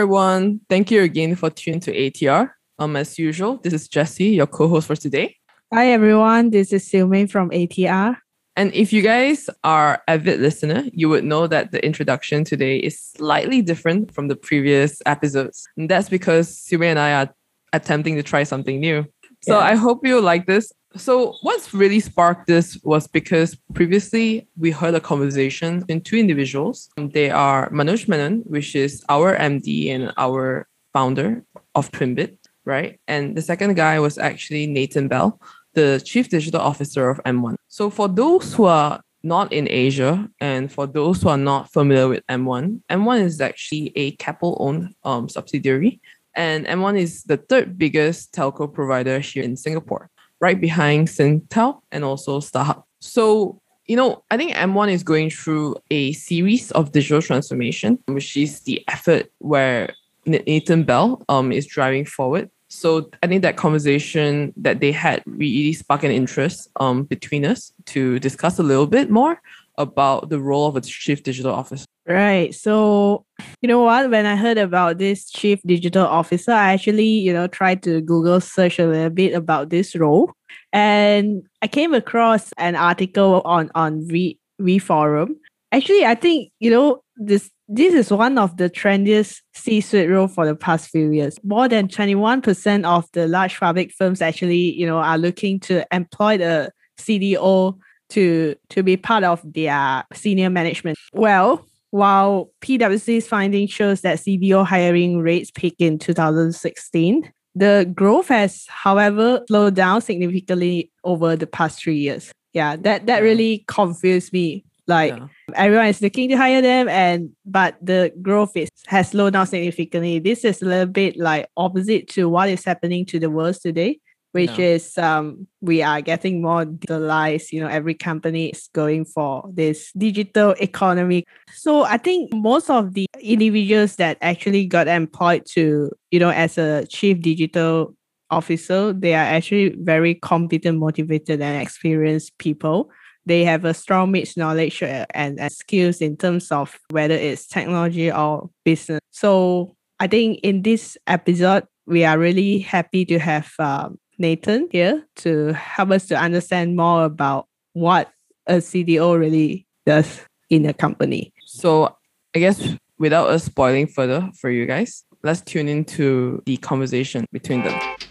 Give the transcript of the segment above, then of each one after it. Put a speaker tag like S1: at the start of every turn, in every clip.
S1: everyone. Thank you again for tuning to ATR. Um, as usual, this is Jessie, your co-host for today.
S2: Hi everyone, this is Silmain from ATR.
S1: And if you guys are avid listener, you would know that the introduction today is slightly different from the previous episodes. And that's because Silmain and I are attempting to try something new. So
S2: Yeah.
S1: I hope you like this. So what's really sparked this was because previously we heard a conversation between two individuals. They are Manoj Menon, which is our MD and our founder of Twimbit, right? And the second guy was actually Nathan Bell, the chief digital officer of M1. So for those who are not in Asia and for those who are not familiar with M1, M1 is actually a Keppel owned um, subsidiary and M1 is the third biggest telco provider here in Singapore, right behind Singtel and also StarHub. So, you know, I think M1 is going through a series of digital transformation, which is the effort where Nathan Bell um, is driving forward. So I think that conversation that they had really sparked an interest um, between us to discuss a little bit more about the role of a chief digital officer.
S2: Right. So, you know what? When I heard about this chief digital officer, I actually, you know, tried to Google search a little bit about this role. And I came across an article on on V Forum. Actually, I think, you know, this this is one of the trendiest C-suite role for the past few years. More than 21% of the large public firms actually, you know, are looking to employ the CDO to to be part of their senior management. Well, while PwC's finding shows that CDO hiring rates peaked in 2016, the growth has, however, slowed down significantly over the past three years. Yeah, that that really confused me. Like
S1: Yeah.
S2: everyone is looking to hire them, and but the growth is has slowed down significantly. This is a little bit like opposite to what is happening to the world today which
S1: Yeah.
S2: is um, we are getting more digitalized. You know, every company is going for this digital economy. So I think most of the individuals that actually got employed to, you know, as a chief digital officer, they are actually very competent, motivated, and experienced people. They have a strong mixed knowledge uh, and, and skills in terms of whether it's technology or business. So I think in this episode, we are really happy to have um, Nathan here to help us to understand more about what a CDO really does in a company.
S1: So I guess without us spoiling further for you guys, let's tune into the conversation between them.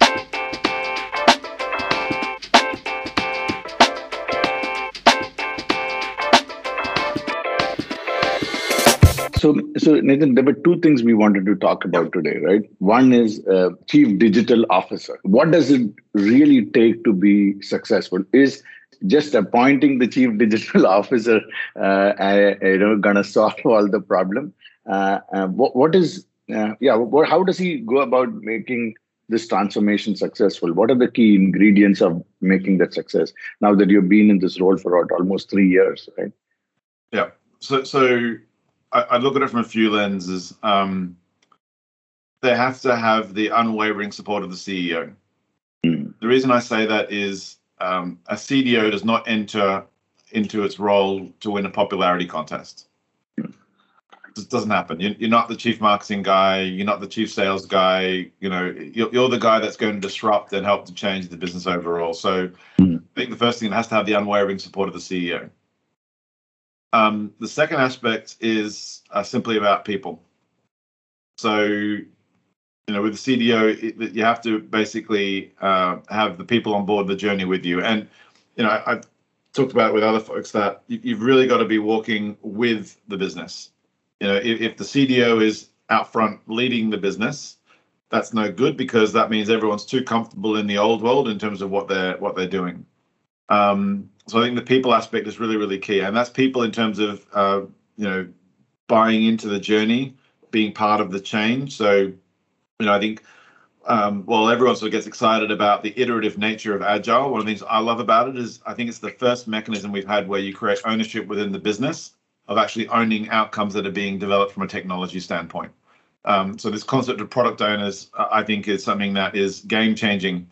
S3: So, so Nathan, there were two things we wanted to talk about today, right? One is uh, chief digital officer. What does it really take to be successful? Is just appointing the chief digital officer, uh, uh, you know, gonna solve all the problem? Uh, uh, what, what is, uh, yeah, what, how does he go about making this transformation successful? What are the key ingredients of making that success? Now that you've been in this role for almost three years, right?
S4: Yeah. So so I, I look at it from a few lenses. Um, they have to have the unwavering support of the CEO.
S3: Mm.
S4: The reason I say that is um, a CDO does not enter into its role to win a popularity contest. It doesn't happen. You- You're not the chief marketing guy. You're not the chief sales guy. You know, you're, you're the guy that's going to disrupt and help to change the business overall. So
S3: Mm.
S4: I think the first thing it has to have the unwavering support of the CEO. Um, the second aspect is uh, simply about people. So, you know, with the CDO, it, you have to basically uh, have the people on board the journey with you. And, you know, I, I've talked about it with other folks that you, you've really got to be walking with the business. You know, if, if the CDO is out front leading the business, that's no good because that means everyone's too comfortable in the old world in terms of what they're what they're doing. Um, so I think the people aspect is really, really key, and that's people in terms of uh, you know buying into the journey, being part of the change. So you know, I think um, while everyone sort of gets excited about the iterative nature of agile, one of the things I love about it is I think it's the first mechanism we've had where you create ownership within the business of actually owning outcomes that are being developed from a technology standpoint. Um, so this concept of product owners, I think, is something that is game changing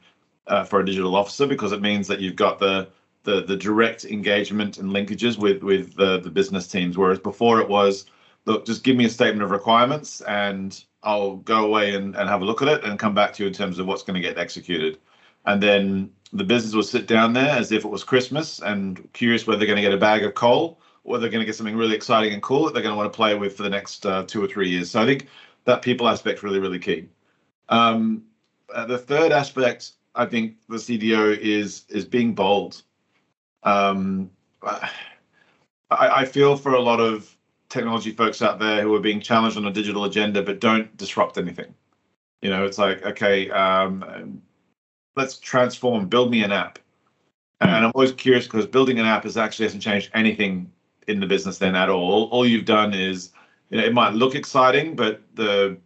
S4: uh, for a digital officer because it means that you've got the the, the direct engagement and linkages with with the, the business teams. Whereas before it was look, just give me a statement of requirements and I'll go away and, and have a look at it and come back to you in terms of what's going to get executed. And then the business will sit down there as if it was Christmas and curious whether they're going to get a bag of coal or they're going to get something really exciting and cool that they're going to want to play with for the next uh, two or three years. So I think that people aspect really, really key. Um, uh, the third aspect, I think, the CDO is is being bold. Um, I, I feel for a lot of technology folks out there who are being challenged on a digital agenda but don't disrupt anything. You know, it's like, okay, um, let's transform, build me an app. And I'm always curious because building an app is actually hasn't changed anything in the business then at all. All you've done is, you know, it might look exciting, but the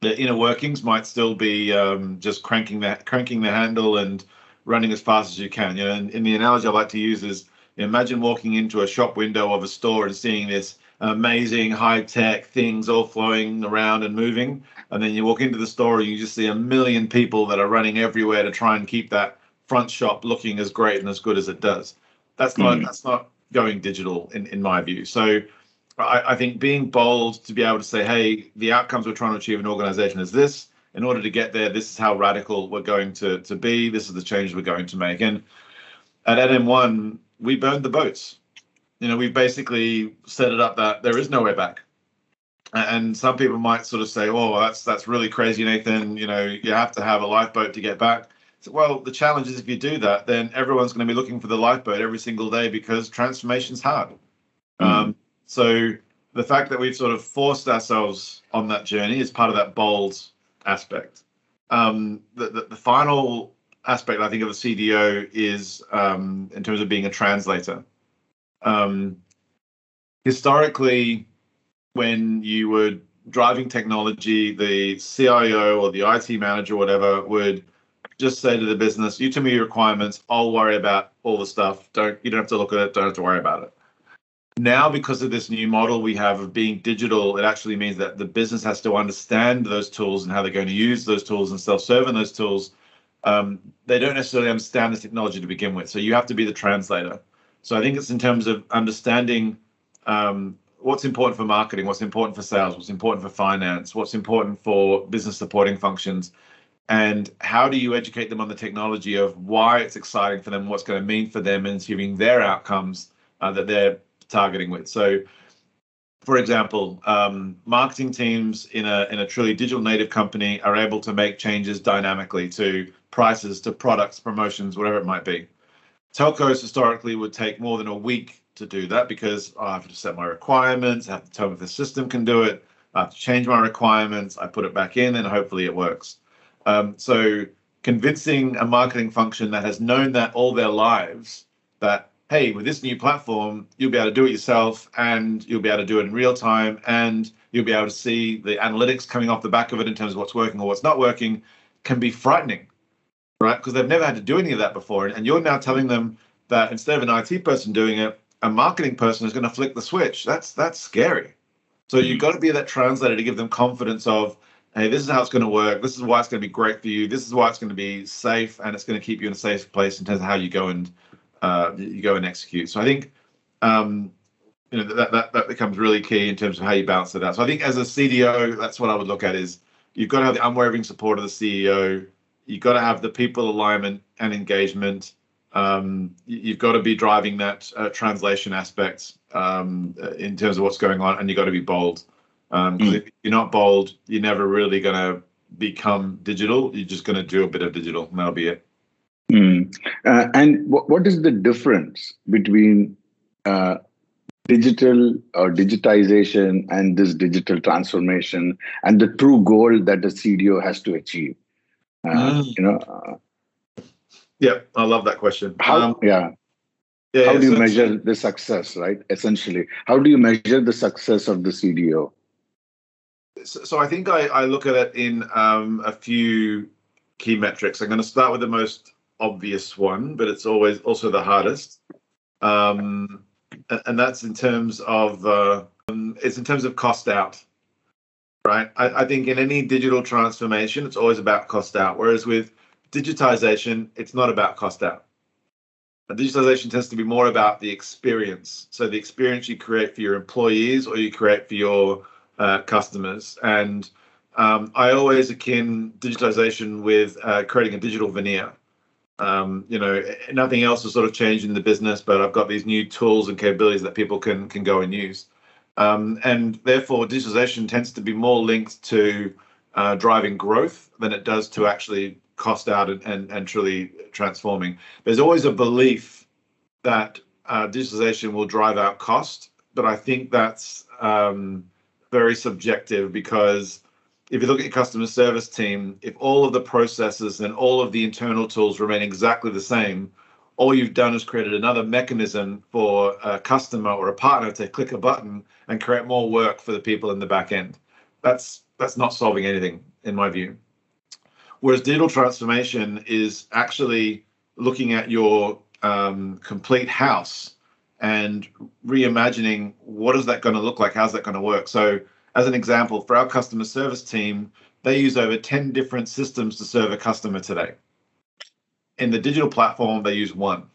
S4: the inner workings might still be um, just cranking the cranking the handle and running as fast as you can. You know, and, and the analogy I like to use is imagine walking into a shop window of a store and seeing this amazing high tech things all flowing around and moving. And then you walk into the store and you just see a million people that are running everywhere to try and keep that front shop looking as great and as good as it does. That's not mm. that's not going digital in, in my view. So I, I think being bold to be able to say, hey, the outcomes we're trying to achieve in an organization is this. In order to get there, this is how radical we're going to, to be. This is the change we're going to make. And at M1, we burned the boats you know, we've basically set it up that there is no way back. And some people might sort of say, "Oh, that's that's really crazy, Nathan. You know, you have to have a lifeboat to get back." So, well, the challenge is if you do that, then everyone's going to be looking for the lifeboat every single day because transformation's hard. Mm. Um, so the fact that we've sort of forced ourselves on that journey is part of that bold aspect. Um, the, the, the final aspect I think of a CDO is um, in terms of being a translator um, historically, when you were driving technology, the CIO or the IT manager, whatever, would just say to the business, "You tell me your requirements. I'll worry about all the stuff. Don't you don't have to look at it. Don't have to worry about it." Now, because of this new model we have of being digital, it actually means that the business has to understand those tools and how they're going to use those tools and self-serve in those tools. Um, they don't necessarily understand the technology to begin with, so you have to be the translator. So I think it's in terms of understanding um, what's important for marketing, what's important for sales, what's important for finance, what's important for business supporting functions, and how do you educate them on the technology of why it's exciting for them, what's going to mean for them in achieving their outcomes uh, that they're targeting with. So, for example, um, marketing teams in a in a truly digital native company are able to make changes dynamically to prices, to products, promotions, whatever it might be. Telcos historically would take more than a week to do that because I have to set my requirements, I have to tell if the system can do it, I have to change my requirements, I put it back in, and hopefully it works. Um, so convincing a marketing function that has known that all their lives that hey, with this new platform, you'll be able to do it yourself and you'll be able to do it in real time and you'll be able to see the analytics coming off the back of it in terms of what's working or what's not working can be frightening right? Because they've never had to do any of that before. And you're now telling them that instead of an IT person doing it, a marketing person is going to flick the switch. That's that's scary. So you've mm. got to be that translator to give them confidence of, hey, this is how it's going to work. This is why it's going to be great for you. This is why it's going to be safe, and it's going to keep you in a safe place in terms of how you go and uh, you go and execute. So I think um, you know that, that that becomes really key in terms of how you balance it out. So I think as a CDO, that's what I would look at is you've got to have the unwavering support of the CEO you've got to have the people alignment and engagement. Um, you've got to be driving that uh, translation aspect um, in terms of what's going on, and you've got to be bold. Um, mm. if you're not bold, you're never really going to become digital. You're just going to do a bit of digital, and that'll be it.
S3: Mm. Uh, and what, what is the difference between uh, digital or digitization and this digital transformation and the true goal that the CDO has to achieve? Uh, mm. You know. Uh,
S4: yeah, I love that question.
S3: How? Um, yeah. Yeah, how yeah, do you so measure the success, right? Essentially, how do you measure the success of the CDO?
S4: So, so I think I, I, look at it in um, a few key metrics. I'm going to start with the most obvious one, but it's always also the hardest. Um, and that's in terms of uh, it's in terms of cost out right? I, I think in any digital transformation, it's always about cost out. Whereas with digitization, it's not about cost out. digitalization tends to be more about the experience. So the experience you create for your employees or you create for your uh, customers. And um, I always akin digitization with uh, creating a digital veneer. Um, you know, nothing else has sort of changed in the business, but I've got these new tools and capabilities that people can can go and use. Um, and therefore, digitalization tends to be more linked to uh, driving growth than it does to actually cost out and, and, and truly transforming. There's always a belief that uh, digitalization will drive out cost, but I think that's um, very subjective because if you look at your customer service team, if all of the processes and all of the internal tools remain exactly the same, all you've done is created another mechanism for a customer or a partner to click a button and create more work for the people in the back end. That's that's not solving anything in my view. Whereas digital transformation is actually looking at your um, complete house and reimagining what is that going to look like? How's that going to work? So, as an example, for our customer service team, they use over 10 different systems to serve a customer today. In the digital platform, they use one.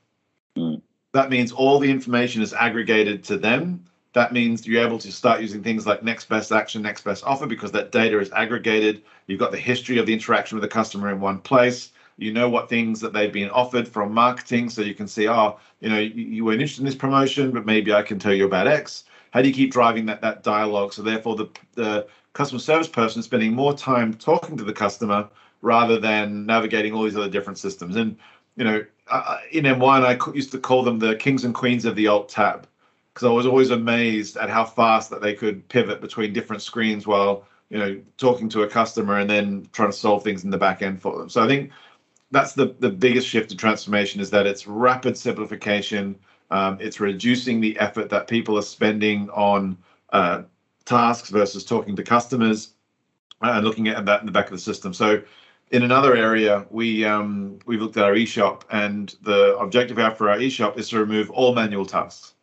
S4: Mm. That means all the information is aggregated to them that means you're able to start using things like next best action, next best offer, because that data is aggregated. You've got the history of the interaction with the customer in one place. You know what things that they've been offered from marketing, so you can see, oh, you know, you, you weren't interested in this promotion, but maybe I can tell you about X. How do you keep driving that that dialogue? So therefore, the the customer service person is spending more time talking to the customer rather than navigating all these other different systems. And you know, in M1, I used to call them the kings and queens of the alt tab because I was always amazed at how fast that they could pivot between different screens while you know talking to a customer and then trying to solve things in the back end for them. So I think that's the the biggest shift to transformation is that it's rapid simplification. Um, it's reducing the effort that people are spending on uh, tasks versus talking to customers and looking at that in the back of the system. So in another area, we um, we've looked at our eShop, and the objective for our eShop is to remove all manual tasks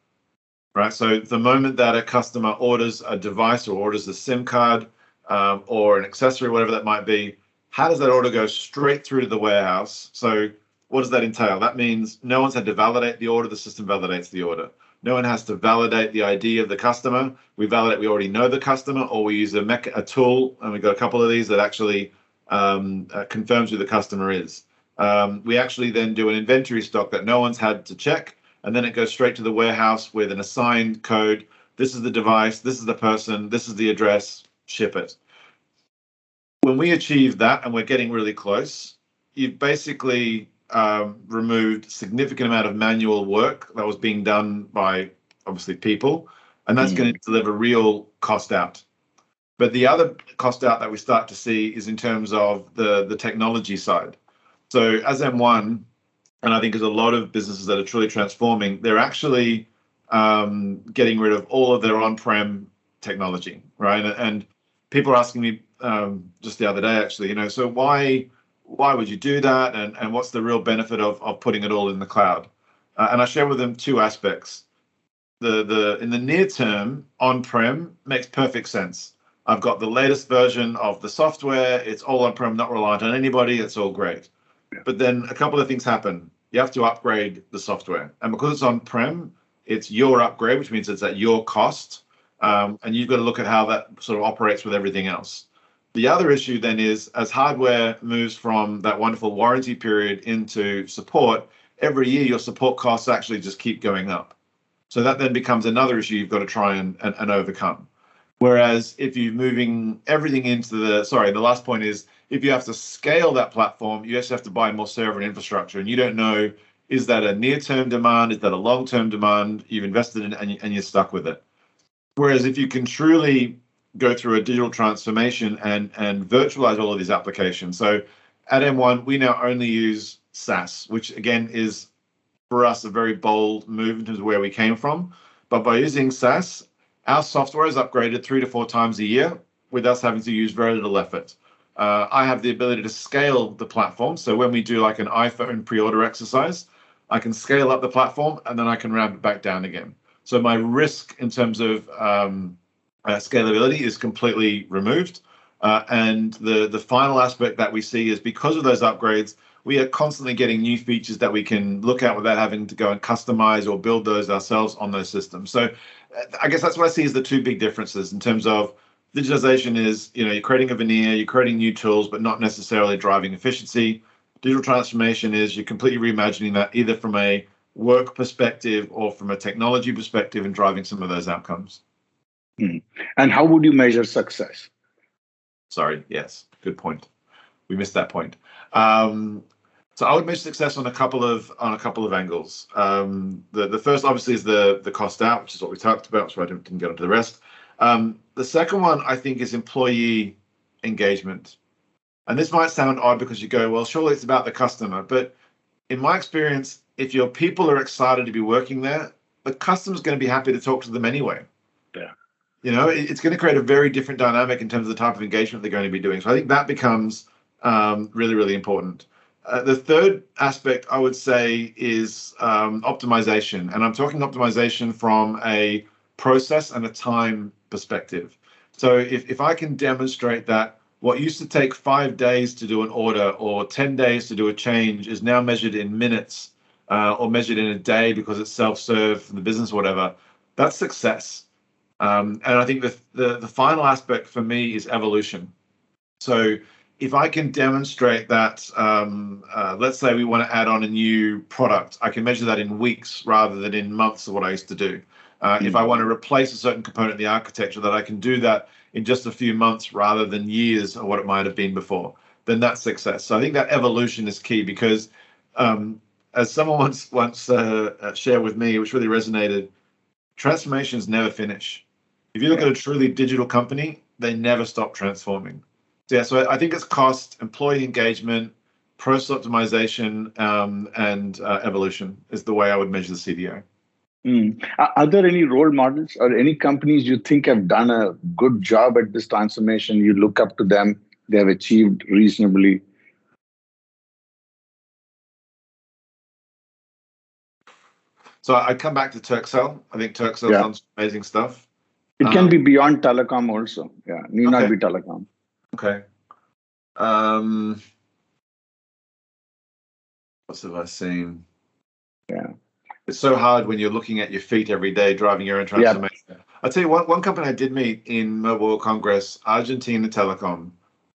S4: right? So the moment that a customer orders a device or orders a SIM card um, or an accessory, whatever that might be, how does that order go straight through to the warehouse? So what does that entail? That means no one's had to validate the order, the system validates the order. No one has to validate the ID of the customer. We validate we already know the customer, or we use a, mech- a tool, and we've got a couple of these that actually um, uh, confirms who the customer is. Um, we actually then do an inventory stock that no one's had to check and then it goes straight to the warehouse with an assigned code. This is the device, this is the person, this is the address, ship it. When we achieve that, and we're getting really close, you've basically um, removed significant amount of manual work that was being done by obviously people, and that's mm. going to deliver real cost out. But the other cost out that we start to see is in terms of the the technology side. So as M1, and I think there's a lot of businesses that are truly transforming, they're actually um, getting rid of all of their on-prem technology, right? And people are asking me um, just the other day, actually, you know, so why why would you do that, and and what's the real benefit of of putting it all in the cloud? Uh, and I share with them two aspects. The the in the near term, on-prem makes perfect sense. I've got the latest version of the software. It's all on-prem, not reliant on anybody. It's all great. But then a couple of things happen. You have to upgrade the software, and because it's on prem, it's your upgrade, which means it's at your cost, um, and you've got to look at how that sort of operates with everything else. The other issue then is as hardware moves from that wonderful warranty period into support, every year your support costs actually just keep going up. So that then becomes another issue you've got to try and, and, and overcome. Whereas if you're moving everything into the, sorry, the last point is if you have to scale that platform, you just have to buy more server and infrastructure, and you don't know is that a near-term demand, is that a long-term demand? You've invested in and, and you're stuck with it. Whereas if you can truly go through a digital transformation and and virtualize all of these applications, so at M1 we now only use SaaS, which again is for us a very bold move in terms of where we came from. But by using SaaS, our software is upgraded three to four times a year with us having to use very little effort uh, I have the ability to scale the platform. So when we do like an iPhone pre-order exercise, I can scale up the platform and then I can ramp it back down again. So my risk in terms of um, uh, scalability is completely removed. Uh, and the the final aspect that we see is because of those upgrades, we are constantly getting new features that we can look at without having to go and customize or build those ourselves on those systems. So I guess that's what I see as the two big differences in terms of digitization is, you know, you're creating a veneer, you're creating new tools, but not necessarily driving efficiency. Digital transformation is you're completely reimagining that either from a work perspective or from a technology perspective and driving some of those outcomes.
S3: Hmm. And how would you measure success?
S4: Sorry, yes, good point. We missed that point. Um, so I would measure success on a couple of on a couple of angles. Um, the the first obviously is the the cost out, which is what we talked about, so I didn't, didn't get into the rest. Um, the second one I think is employee engagement, and this might sound odd because you go, well, surely it's about the customer, but in my experience, if your people are excited to be working there, the customer's going to be happy to talk to them anyway.
S3: Yeah.
S4: You know, it, it's going to create a very different dynamic in terms of the type of engagement they're going to be doing. So I think that becomes um, really, really important. Uh, the third aspect I would say is um, optimization, and I'm talking optimization from a process and a time perspective. So if, if I can demonstrate that what used to take five days to do an order or 10 days to do a change is now measured in minutes uh, or measured in a day because it's self-serve for the business whatever, that's success. Um, and I think the, the, the final aspect for me is evolution. So if I can demonstrate that, um, uh, let's say we want to add on a new product, I can measure that in weeks rather than in months of what I used to do. Uh, mm-hmm. If I want to replace a certain component in the architecture, that I can do that in just a few months rather than years of what it might have been before, then that's success. So I think that evolution is key because, um, as someone once once uh shared with me, which really resonated, transformations never finish. If you look yeah. at a truly digital company, they never stop transforming. So yeah, so I think it's cost, employee engagement, process optimization, um, and uh, evolution is the way I would measure the CDO.
S3: Mm. Are there any role models or any companies you think have done a good job at this transformation? You look up to them, they have achieved reasonably.
S4: So I come back to Turkcell. I think Turkcell yeah. does amazing stuff.
S3: It um, can be beyond telecom also. Yeah, need okay. not be telecom.
S4: Okay. Um, what have I seen?
S3: Yeah
S4: it's so hard when you're looking at your feet every day driving your own transformation. Yep. I'll tell you one, one company I did meet in Mobile World Congress, Argentina Telecom.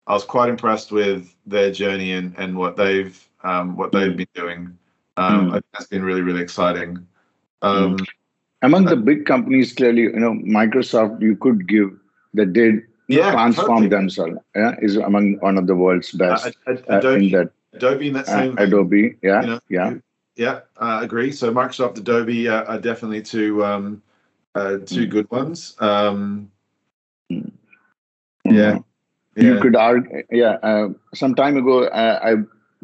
S4: I was quite impressed with their journey and, and what they've um, what they've been doing. Um, mm. I think that's been really really exciting. Um, mm.
S3: Among the big companies, clearly, you know, Microsoft, you could give that they yeah, transform totally. themselves. Yeah, is among one of the world's best. Uh,
S4: Adobe, uh, in that, Adobe in that same.
S3: Uh, Adobe, yeah, you know, yeah
S4: yeah, uh, agree. So Microsoft, Adobe uh, are definitely two um, uh, two mm. good ones. Um,
S3: mm. yeah. You could argue, yeah. Uh, some time ago, uh, I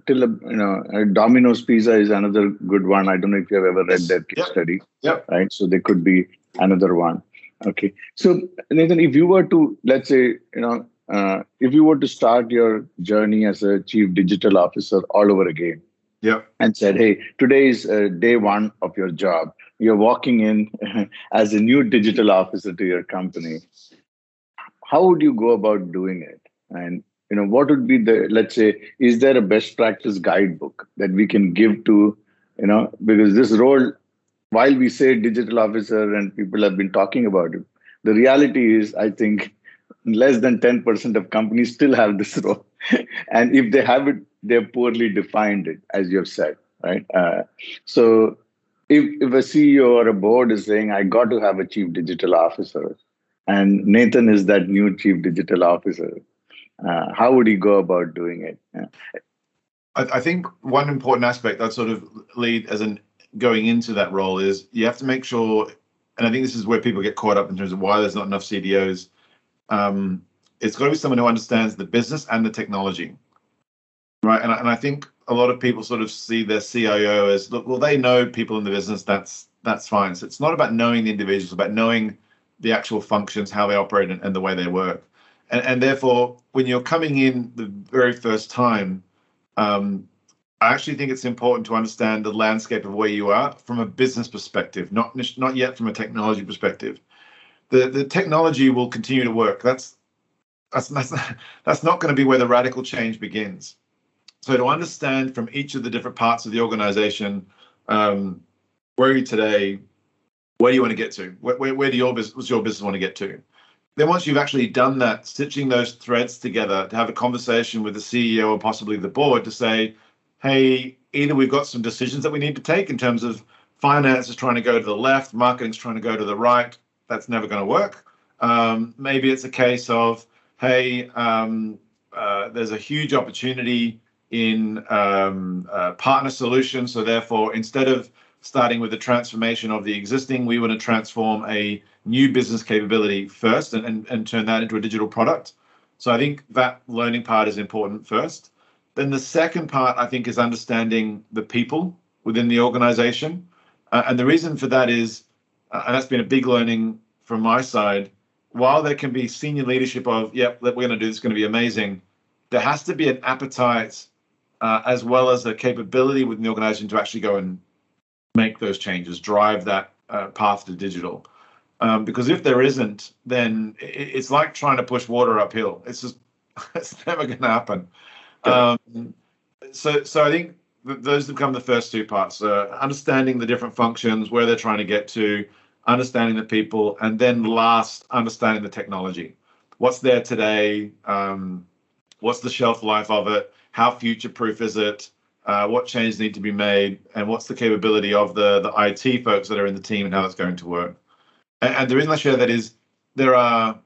S3: till you know, uh, Domino's Pizza is another good one. I don't know if you have ever read their case
S4: yep.
S3: study.
S4: Yep.
S3: Right. So there could be another one. Okay. So Nathan, if you were to let's say, you know, uh, if you were to start your journey as a chief digital officer all over again,
S4: yeah
S3: and said hey today is uh, day one of your job you're walking in as a new digital officer to your company how would you go about doing it and you know what would be the let's say is there a best practice guidebook that we can give to you know because this role while we say digital officer and people have been talking about it the reality is i think less than 10% of companies still have this role and if they have it they've poorly defined it, as you have said, right? Uh, so if, if a CEO or a board is saying, I got to have a chief digital officer, and Nathan is that new chief digital officer, uh, how would he go about doing it? Yeah.
S4: I, I think one important aspect that sort of lead as an going into that role is you have to make sure, and I think this is where people get caught up in terms of why there's not enough CDOs. Um, it's got to be someone who understands the business and the technology right? And I, and I think a lot of people sort of see their CIO as look, well, they know people in the business. That's that's fine. So it's not about knowing the individuals, about knowing the actual functions, how they operate, and, and the way they work. And, and therefore, when you're coming in the very first time, um, I actually think it's important to understand the landscape of where you are from a business perspective, not not yet from a technology perspective. The the technology will continue to work. That's that's that's that's not going to be where the radical change begins. So to understand from each of the different parts of the organization, um, where are you today? Where do you want to get to? Where, where, where do your business, your business want to get to? Then once you've actually done that, stitching those threads together to have a conversation with the CEO or possibly the board to say, hey, either we've got some decisions that we need to take in terms of finance is trying to go to the left, marketing's trying to go to the right. That's never going to work. Um, maybe it's a case of, hey, um, uh, there's a huge opportunity in um, uh, partner solutions. So therefore, instead of starting with the transformation of the existing, we want to transform a new business capability first and, and, and turn that into a digital product. So I think that learning part is important first. Then the second part, I think, is understanding the people within the organization. Uh, and the reason for that is, uh, and that's been a big learning from my side, while there can be senior leadership of, yep, we're going to do this, going to be amazing, there has to be an appetite uh, as well as a capability within the organization to actually go and make those changes, drive that uh, path to digital. Um, because if there isn't, then it's like trying to push water uphill. It's just it's never going to happen. Um, so so I think th- those become the first two parts: uh, understanding the different functions, where they're trying to get to, understanding the people, and then last, understanding the technology. What's there today? Um, what's the shelf life of it? How future proof is it? Uh, what changes need to be made, and what's the capability of the the IT folks that are in the team and how that's going to work. And, and the reason I share that is there are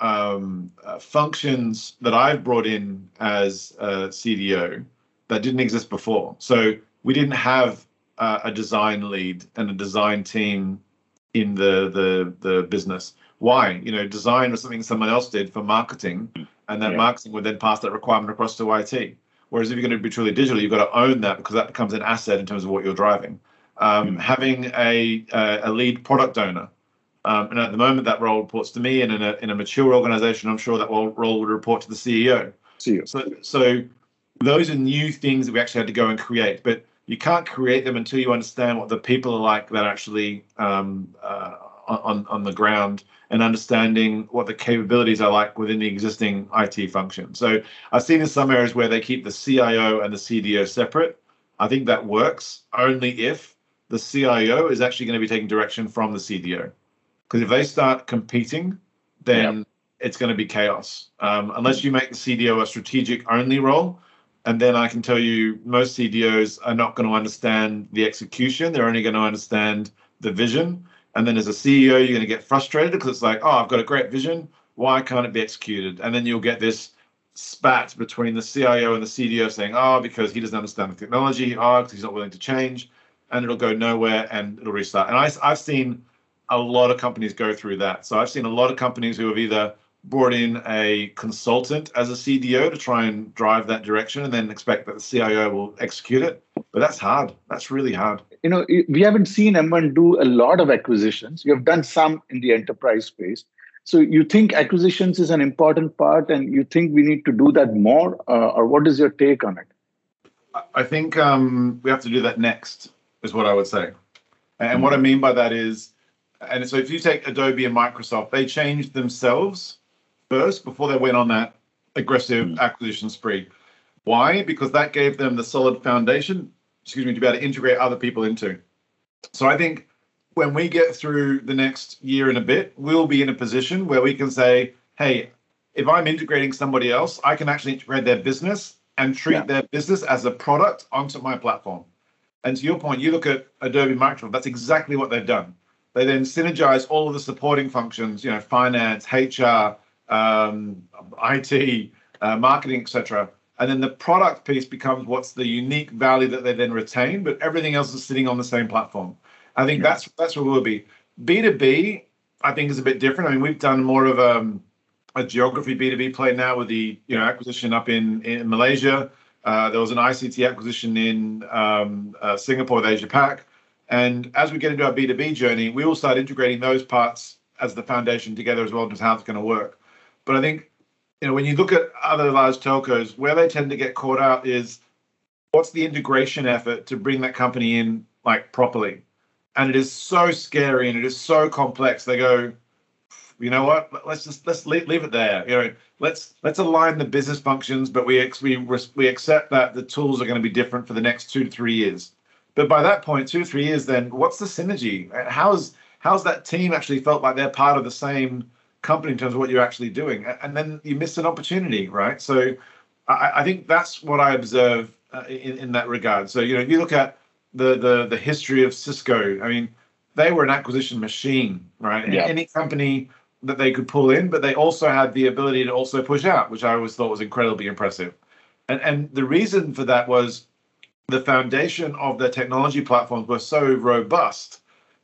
S4: um, uh, functions that I've brought in as a CDO that didn't exist before. So we didn't have uh, a design lead and a design team in the the the business. Why? You know, design was something someone else did for marketing, and that yeah. marketing would then pass that requirement across to IT. Whereas if you're going to be truly digital, you've got to own that because that becomes an asset in terms of what you're driving. Um, mm Having a, a lead product owner, um, and at the moment that role reports to me, and in a in a mature organization, I'm sure that role would report to the CEO. CEO. So so those are new things that we actually had to go and create, but you can't create them until you understand what the people are like that actually um, uh, on on the ground and understanding what the capabilities are like within the existing IT function. So I've seen in some areas where they keep the CIO and the CDO separate. I think that works only if the CIO is actually going to be taking direction from the CDO. Because if they start competing, then yep. it's going to be chaos. Um, unless you make the CDO a strategic only role, and then I can tell you most CDOs are not going to understand the execution. They're only going to understand the vision. And then as a CEO, you're going to get frustrated because it's like, oh, I've got a great vision. Why can't it be executed? And then you'll get this spat between the CIO and the CDO saying, oh, because he doesn't understand the technology, ah, oh, because he's not willing to change, and it'll go nowhere and it'll restart. And I, I've seen a lot of companies go through that. So I've seen a lot of companies who have either brought in a consultant as a CDO to try and drive that direction and then expect that the CIO will execute it. But that's hard. That's really hard.
S3: You know, we haven't seen M1 do a lot of acquisitions. You have done some in the enterprise space. So you think acquisitions is an important part and you think we need to do that more? Uh, or what is your take on it?
S4: I think um, we have to do that next, is what I would say. And mm-hmm. what I mean by that is, and so if you take Adobe and Microsoft, they changed themselves first before they went on that aggressive mm. acquisition spree. Why? Because that gave them the solid foundation, excuse me, to be able to integrate other people into. So I think when we get through the next year and a bit, we'll be in a position where we can say, hey, if I'm integrating somebody else, I can actually integrate their business and treat yeah. their business as a product onto my platform. And to your point, you look at Adobe Microsoft, that's exactly what they've done. They then synergize all of the supporting functions, you know, finance, HR, um, IT, uh, marketing, etc. And then the product piece becomes what's the unique value that they then retain, but everything else is sitting on the same platform. I think yeah. that's that's where we'll be. B two B, I think, is a bit different. I mean, we've done more of a, um, a geography B two B play now with the you know acquisition up in in Malaysia. Uh, there was an ICT acquisition in um, uh, Singapore with Asia Pac. And as we get into our B2B journey, we will start integrating those parts as the foundation together as well, just how it's going to work. But I think, you know, when you look at other large telcos, where they tend to get caught out is what's the integration effort to bring that company in like properly? And it is so scary and it is so complex. They go, You know what? Let's just let's leave, leave it there. You know, let's let's align the business functions, but we we we accept that the tools are going to be different for the next two to three years. But by that point, two to three years, then what's the synergy? How's how's that team actually felt like they're part of the same company in terms of what you're actually doing? And then you miss an opportunity, right? So I, I think that's what I observe uh, in in that regard. So you know, if you look at the the the history of Cisco, I mean, they were an acquisition machine, right? Yeah. Any company that they could pull in, but they also had the ability to also push out, which I always thought was incredibly impressive. And and the reason for that was the foundation of their technology platforms were so robust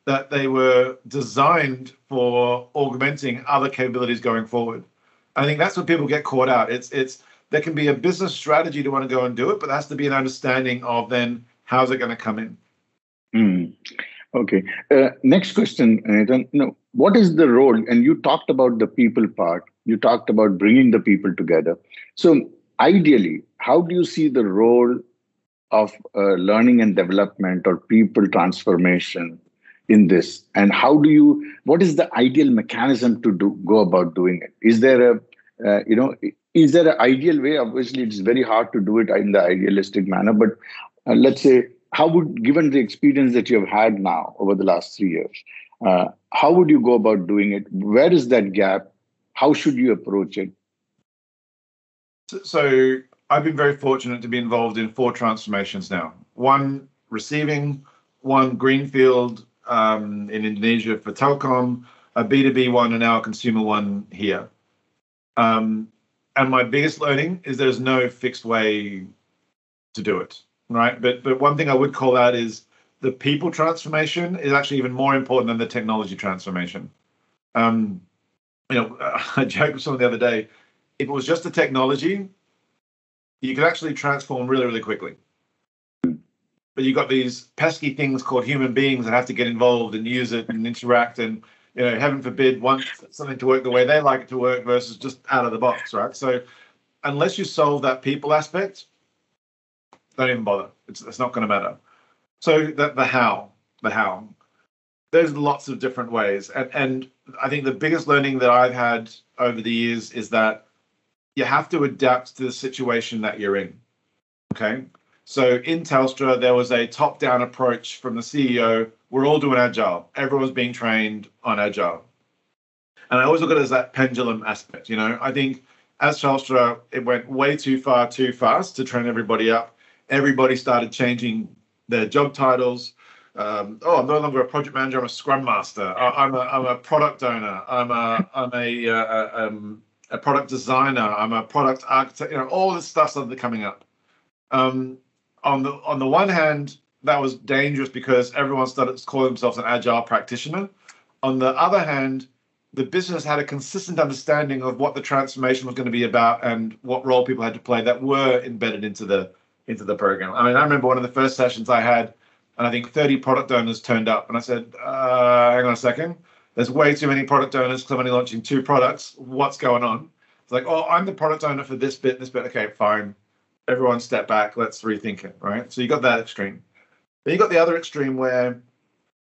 S4: that they were designed for augmenting other capabilities going forward. I think that's when people get caught out. It's it's there can be a business strategy to want to go and do it, but there has to be an understanding of then how's it going to come in.
S3: Mm. Okay. Uh, next question, Nathan. No, what is the role? And you talked about the people part. You talked about bringing the people together. So, ideally, how do you see the role of uh, learning and development or people transformation in this? And how do you? What is the ideal mechanism to do go about doing it? Is there a uh, you know is there an ideal way obviously it's very hard to do it in the idealistic manner but uh, let's say how would given the experience that you have had now over the last three years uh, how would you go about doing it where is that gap how should you approach it
S4: so i've been very fortunate to be involved in four transformations now one receiving one greenfield um, in indonesia for telkom a b2b one and now a consumer one here um, and my biggest learning is there's no fixed way to do it right? But but one thing I would call out is the people transformation is actually even more important than the technology transformation. Um, you know, I joked with someone the other day. If it was just the technology, you could actually transform really, really quickly. But you've got these pesky things called human beings that have to get involved and use it and interact and you know, heaven forbid, want something to work the way they like it to work versus just out of the box, right? So unless you solve that people aspect, don't even bother. It's, it's not going to matter. So the, the how, the how. There's lots of different ways. And, and I think the biggest learning that I've had over the years is that you have to adapt to the situation that you're in. Okay. So in Telstra, there was a top down approach from the CEO. We're all doing agile. Everyone's being trained on agile. And I always look at it as that pendulum aspect. You know, I think as Telstra, it went way too far too fast to train everybody up everybody started changing their job titles. Um, oh, I'm no longer a project manager. I'm a scrum master. I'm a, I'm a product owner. I'm a I'm a, uh, um, a product designer. I'm a product architect. You know, all this stuff started coming up. Um, on the on the one hand, that was dangerous because everyone started calling themselves an agile practitioner. On the other hand, the business had a consistent understanding of what the transformation was going to be about and what role people had to play that were embedded into the into the program. I mean, I remember one of the first sessions I had, and I think 30 product owners turned up, and I said, uh, "Hang on a second, there's way too many product owners only launching two products. What's going on?" It's like, "Oh, I'm the product owner for this bit, this bit. Okay, fine. Everyone, step back. Let's rethink it." Right. So you got that extreme. Then you got the other extreme where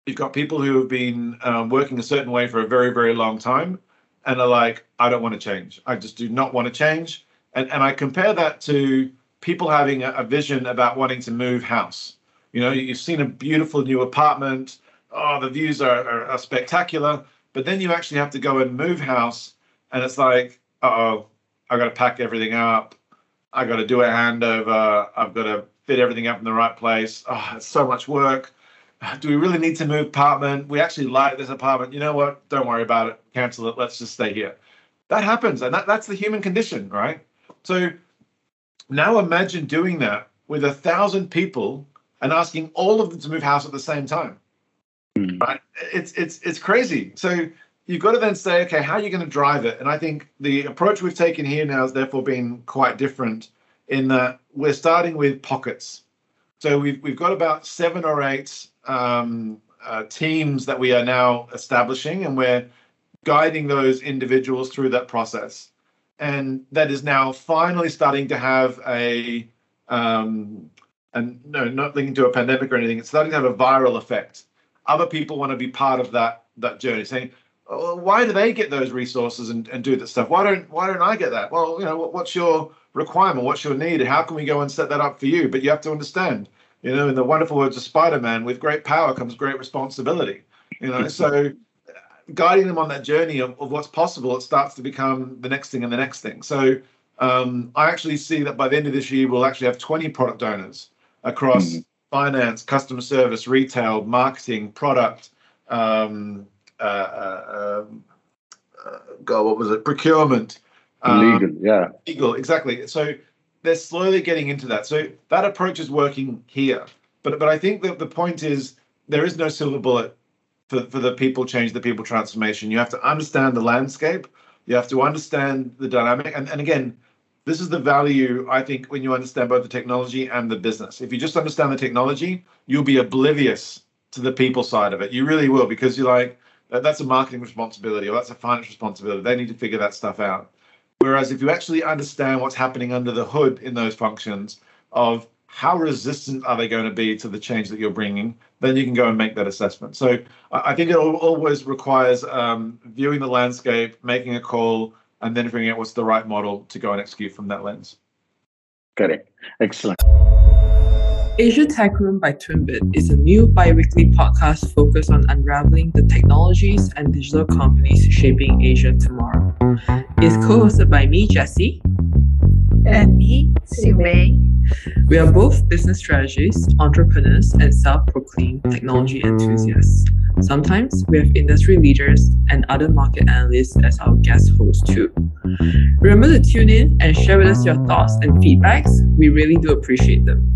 S4: you've got people who have been um, working a certain way for a very, very long time, and are like, "I don't want to change. I just do not want to change." And and I compare that to people having a, a vision about wanting to move house. You know, you've seen a beautiful new apartment. Oh, the views are, are, are spectacular. But then you actually have to go and move house, and it's like, oh, I've got to pack everything up. I got to do a handover. I've got to fit everything up in the right place. Oh, it's so much work. Do we really need to move apartment? We actually like this apartment. You know what? Don't worry about it. Cancel it. Let's just stay here. That happens, and that, that's the human condition, right? So now imagine doing that with a thousand people and asking all of them to move house at the same time. Mm. Right? It's it's it's crazy. So you've got to then say, okay, how are you going to drive it? And I think the approach we've taken here now has therefore been quite different in that we're starting with pockets. So we've we've got about seven or eight um, uh, teams that we are now establishing, and we're guiding those individuals through that process and that is now finally starting to have a um, and no, not linking to a pandemic or anything. It's starting to have a viral effect. Other people want to be part of that that journey, saying, why do they get those resources and, and do that stuff? Why don't why don't I get that? Well, you know, what, what's your requirement? What's your need? How can we go and set that up for you? But you have to understand, you know, in the wonderful words of Spider-Man, with great power comes great responsibility. You know, so guiding them on that journey of, of what's possible, it starts to become the next thing and the next thing. So um, I actually see that by the end of this year, we'll actually have 20 product owners across mm-hmm. finance, customer service, retail, marketing, product, um, uh, uh, um, uh, God, what was it? Procurement.
S3: Um, legal, yeah.
S4: Legal, exactly. So they're slowly getting into that. So that approach is working here. But but I think that the point is there is no silver bullet for, for the people change, the people transformation. You have to understand the landscape. You have to understand the dynamic. And, and again, this is the value, I think, when you understand both the technology and the business. If you just understand the technology, you'll be oblivious to the people side of it. You really will, because you're like, that's a marketing responsibility or that's a finance responsibility. They need to figure that stuff out. Whereas if you actually understand what's happening under the hood in those functions of how resistant are they going to be to the change that you're bringing, then you can go and make that assessment. So I think it always requires um, viewing the landscape, making a call, and then figuring out what's the right model to go and execute from that lens.
S3: Correct. Excellent.
S1: Asia Tech Room by twimbit is a new bi weekly podcast focused on unraveling the technologies and digital companies shaping Asia tomorrow. It's co hosted by me, Jesse.
S2: And me, Mei.
S1: We are both business strategists, entrepreneurs, and self proclaimed technology enthusiasts. Sometimes we have industry leaders and other market analysts as our guest hosts too. Remember to tune in and share with us your thoughts and feedbacks. We really do appreciate them.